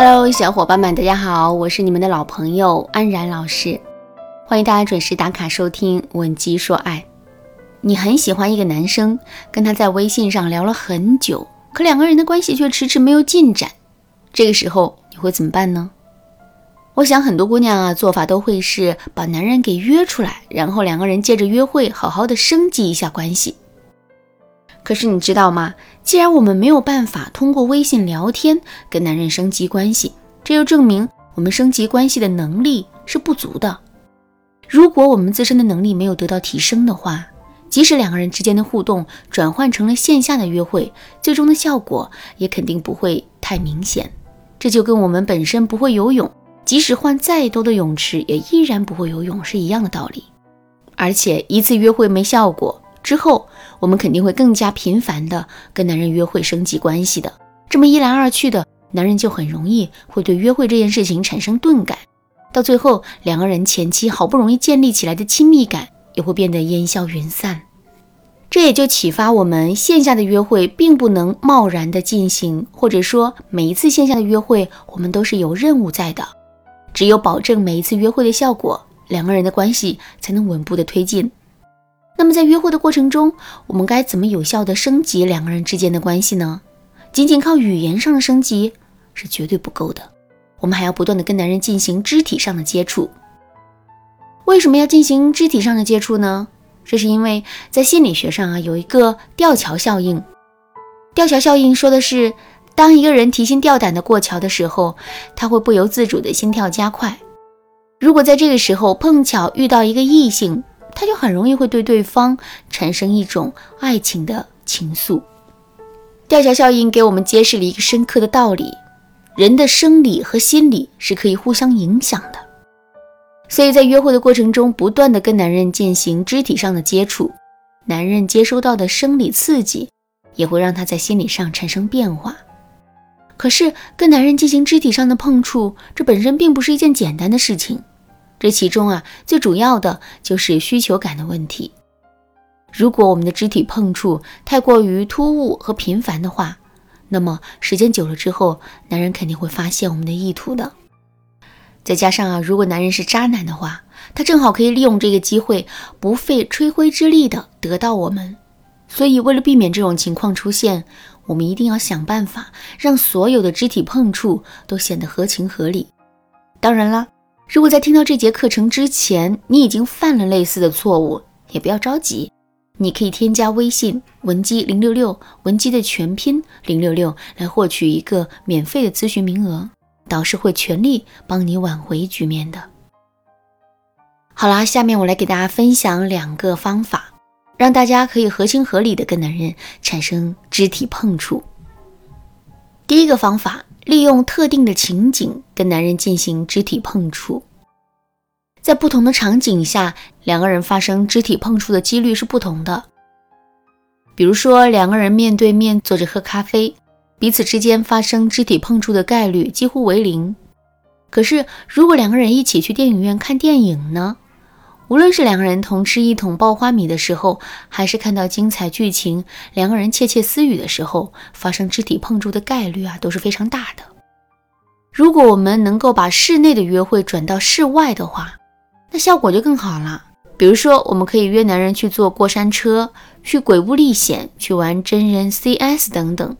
Hello，小伙伴们，大家好，我是你们的老朋友安然老师，欢迎大家准时打卡收听《吻鸡说爱》。你很喜欢一个男生，跟他在微信上聊了很久，可两个人的关系却迟迟没有进展，这个时候你会怎么办呢？我想很多姑娘啊，做法都会是把男人给约出来，然后两个人借着约会好好的升级一下关系。可是你知道吗？既然我们没有办法通过微信聊天跟男人升级关系，这就证明我们升级关系的能力是不足的。如果我们自身的能力没有得到提升的话，即使两个人之间的互动转换成了线下的约会，最终的效果也肯定不会太明显。这就跟我们本身不会游泳，即使换再多的泳池，也依然不会游泳是一样的道理。而且一次约会没效果。之后，我们肯定会更加频繁的跟男人约会升级关系的。这么一来二去的，男人就很容易会对约会这件事情产生钝感，到最后，两个人前期好不容易建立起来的亲密感也会变得烟消云散。这也就启发我们，线下的约会并不能贸然的进行，或者说每一次线下的约会，我们都是有任务在的。只有保证每一次约会的效果，两个人的关系才能稳步的推进。那么在约会的过程中，我们该怎么有效的升级两个人之间的关系呢？仅仅靠语言上的升级是绝对不够的，我们还要不断的跟男人进行肢体上的接触。为什么要进行肢体上的接触呢？这是因为在心理学上啊，有一个吊桥效应。吊桥效应说的是，当一个人提心吊胆的过桥的时候，他会不由自主的心跳加快。如果在这个时候碰巧遇到一个异性，他就很容易会对对方产生一种爱情的情愫。吊桥效应给我们揭示了一个深刻的道理：人的生理和心理是可以互相影响的。所以在约会的过程中，不断的跟男人进行肢体上的接触，男人接收到的生理刺激也会让他在心理上产生变化。可是跟男人进行肢体上的碰触，这本身并不是一件简单的事情。这其中啊，最主要的就是需求感的问题。如果我们的肢体碰触太过于突兀和频繁的话，那么时间久了之后，男人肯定会发现我们的意图的。再加上啊，如果男人是渣男的话，他正好可以利用这个机会，不费吹灰之力的得到我们。所以，为了避免这种情况出现，我们一定要想办法让所有的肢体碰触都显得合情合理。当然了。如果在听到这节课程之前，你已经犯了类似的错误，也不要着急，你可以添加微信文姬零六六，文姬的全拼零六六，来获取一个免费的咨询名额，导师会全力帮你挽回局面的。好啦，下面我来给大家分享两个方法，让大家可以合情合理的跟男人产生肢体碰触。第一个方法。利用特定的情景跟男人进行肢体碰触，在不同的场景下，两个人发生肢体碰触的几率是不同的。比如说，两个人面对面坐着喝咖啡，彼此之间发生肢体碰触的概率几乎为零。可是，如果两个人一起去电影院看电影呢？无论是两个人同吃一桶爆花米的时候，还是看到精彩剧情，两个人窃窃私语的时候，发生肢体碰触的概率啊都是非常大的。如果我们能够把室内的约会转到室外的话，那效果就更好了。比如说，我们可以约男人去坐过山车，去鬼屋历险，去玩真人 CS 等等。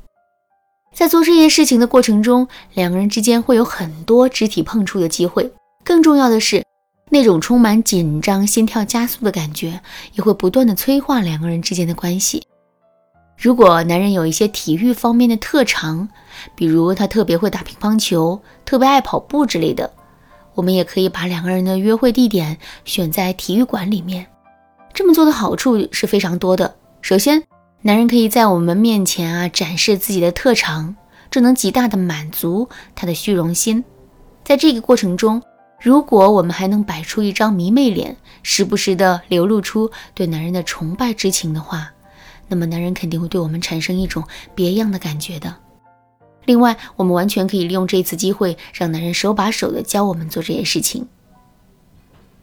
在做这些事情的过程中，两个人之间会有很多肢体碰触的机会。更重要的是。那种充满紧张、心跳加速的感觉，也会不断的催化两个人之间的关系。如果男人有一些体育方面的特长，比如他特别会打乒乓球、特别爱跑步之类的，我们也可以把两个人的约会地点选在体育馆里面。这么做的好处是非常多的。首先，男人可以在我们面前啊展示自己的特长，这能极大的满足他的虚荣心。在这个过程中，如果我们还能摆出一张迷妹脸，时不时的流露出对男人的崇拜之情的话，那么男人肯定会对我们产生一种别样的感觉的。另外，我们完全可以利用这次机会，让男人手把手的教我们做这些事情。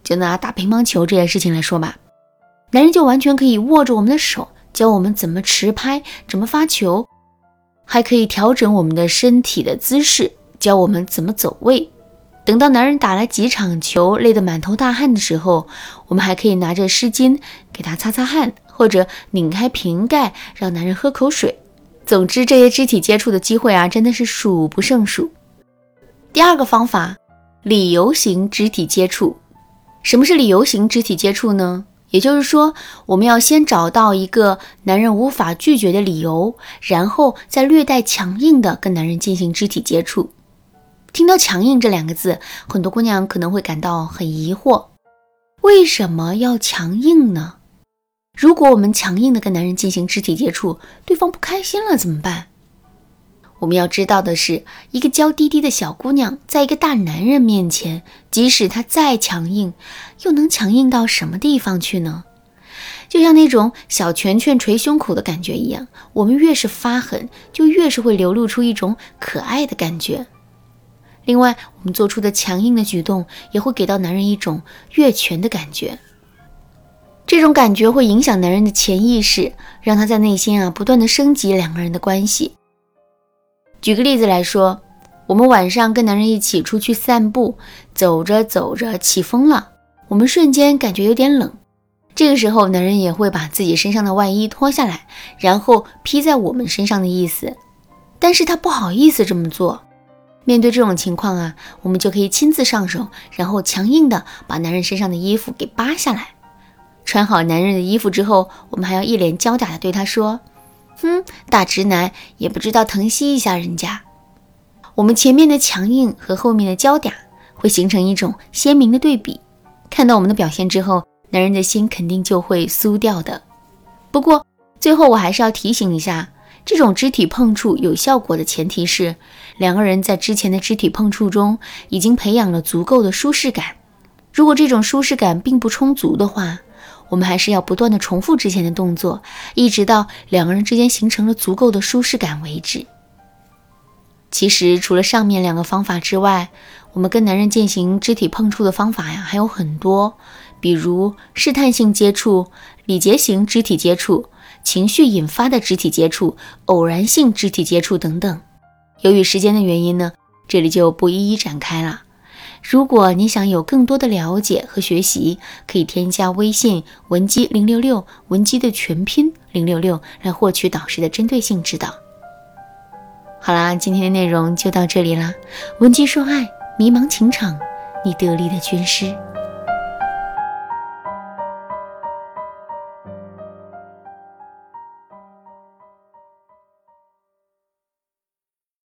就拿打乒乓球这件事情来说吧，男人就完全可以握着我们的手，教我们怎么持拍，怎么发球，还可以调整我们的身体的姿势。教我们怎么走位。等到男人打了几场球，累得满头大汗的时候，我们还可以拿着湿巾给他擦擦汗，或者拧开瓶盖让男人喝口水。总之，这些肢体接触的机会啊，真的是数不胜数。第二个方法，理由型肢体接触。什么是理由型肢体接触呢？也就是说，我们要先找到一个男人无法拒绝的理由，然后再略带强硬的跟男人进行肢体接触。听到“强硬”这两个字，很多姑娘可能会感到很疑惑：为什么要强硬呢？如果我们强硬的跟男人进行肢体接触，对方不开心了怎么办？我们要知道的是，一个娇滴滴的小姑娘，在一个大男人面前，即使她再强硬，又能强硬到什么地方去呢？就像那种小拳拳捶胸口的感觉一样，我们越是发狠，就越是会流露出一种可爱的感觉。另外，我们做出的强硬的举动也会给到男人一种越权的感觉。这种感觉会影响男人的潜意识，让他在内心啊不断的升级两个人的关系。举个例子来说，我们晚上跟男人一起出去散步，走着走着起风了，我们瞬间感觉有点冷。这个时候，男人也会把自己身上的外衣脱下来，然后披在我们身上的意思。但是他不好意思这么做。面对这种情况啊，我们就可以亲自上手，然后强硬的把男人身上的衣服给扒下来。穿好男人的衣服之后，我们还要一脸娇嗲的对他说：“哼，大直男也不知道疼惜一下人家。”我们前面的强硬和后面的娇嗲会形成一种鲜明的对比。看到我们的表现之后，男人的心肯定就会酥掉的。不过最后我还是要提醒一下。这种肢体碰触有效果的前提是，两个人在之前的肢体碰触中已经培养了足够的舒适感。如果这种舒适感并不充足的话，我们还是要不断的重复之前的动作，一直到两个人之间形成了足够的舒适感为止。其实，除了上面两个方法之外，我们跟男人进行肢体碰触的方法呀还有很多，比如试探性接触、礼节型肢体接触。情绪引发的肢体接触、偶然性肢体接触等等，由于时间的原因呢，这里就不一一展开了。如果你想有更多的了解和学习，可以添加微信文姬零六六，文姬的全拼零六六，来获取导师的针对性指导。好啦，今天的内容就到这里啦。文姬说爱，迷茫情场，你得力的军师。